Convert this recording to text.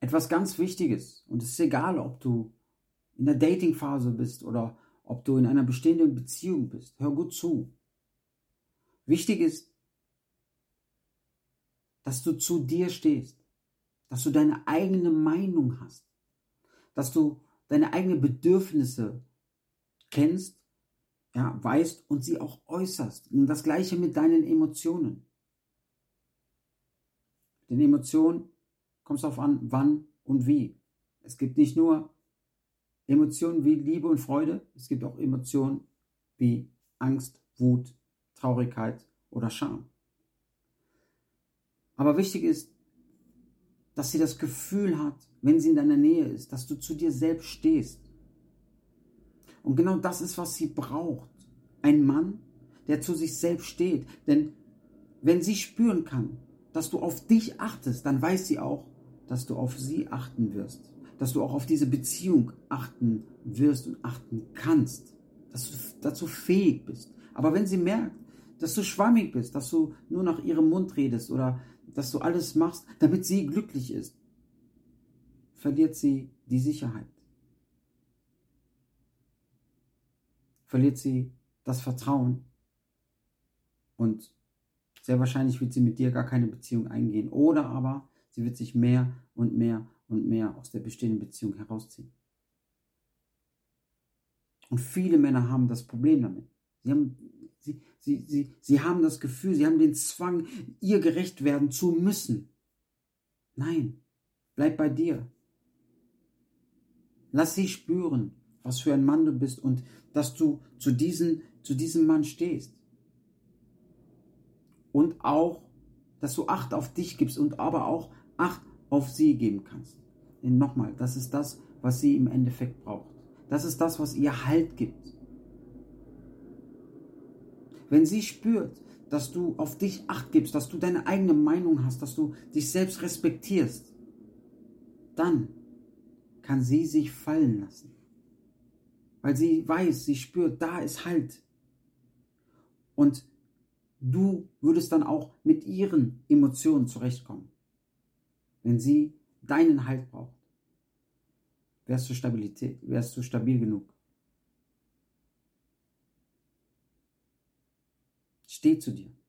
etwas ganz Wichtiges. Und es ist egal, ob du in der Datingphase bist oder ob du in einer bestehenden Beziehung bist. Hör gut zu. Wichtig ist, dass du zu dir stehst, dass du deine eigene Meinung hast, dass du deine eigenen Bedürfnisse kennst, ja, weißt und sie auch äußerst. Und das gleiche mit deinen Emotionen. Den Emotionen kommt es darauf an, wann und wie. Es gibt nicht nur Emotionen wie Liebe und Freude, es gibt auch Emotionen wie Angst, Wut, Traurigkeit oder Scham. Aber wichtig ist, dass sie das Gefühl hat, wenn sie in deiner Nähe ist, dass du zu dir selbst stehst. Und genau das ist, was sie braucht. Ein Mann, der zu sich selbst steht. Denn wenn sie spüren kann, dass du auf dich achtest, dann weiß sie auch, dass du auf sie achten wirst. Dass du auch auf diese Beziehung achten wirst und achten kannst. Dass du dazu fähig bist. Aber wenn sie merkt, dass du schwammig bist, dass du nur nach ihrem Mund redest oder dass du alles machst, damit sie glücklich ist, verliert sie die Sicherheit. Verliert sie das Vertrauen und sehr wahrscheinlich wird sie mit dir gar keine Beziehung eingehen oder aber sie wird sich mehr und mehr und mehr aus der bestehenden Beziehung herausziehen. Und viele Männer haben das Problem damit. Sie haben Sie, sie, sie, sie haben das Gefühl, sie haben den Zwang, ihr gerecht werden zu müssen. Nein, bleib bei dir. Lass sie spüren, was für ein Mann du bist und dass du zu, diesen, zu diesem Mann stehst. Und auch, dass du Acht auf dich gibst und aber auch Acht auf sie geben kannst. Denn nochmal, das ist das, was sie im Endeffekt braucht. Das ist das, was ihr Halt gibt. Wenn sie spürt, dass du auf dich acht gibst, dass du deine eigene Meinung hast, dass du dich selbst respektierst, dann kann sie sich fallen lassen. Weil sie weiß, sie spürt, da ist Halt. Und du würdest dann auch mit ihren Emotionen zurechtkommen. Wenn sie deinen Halt braucht, wärst du Stabilität, wärst du stabil genug. Steh zu dir.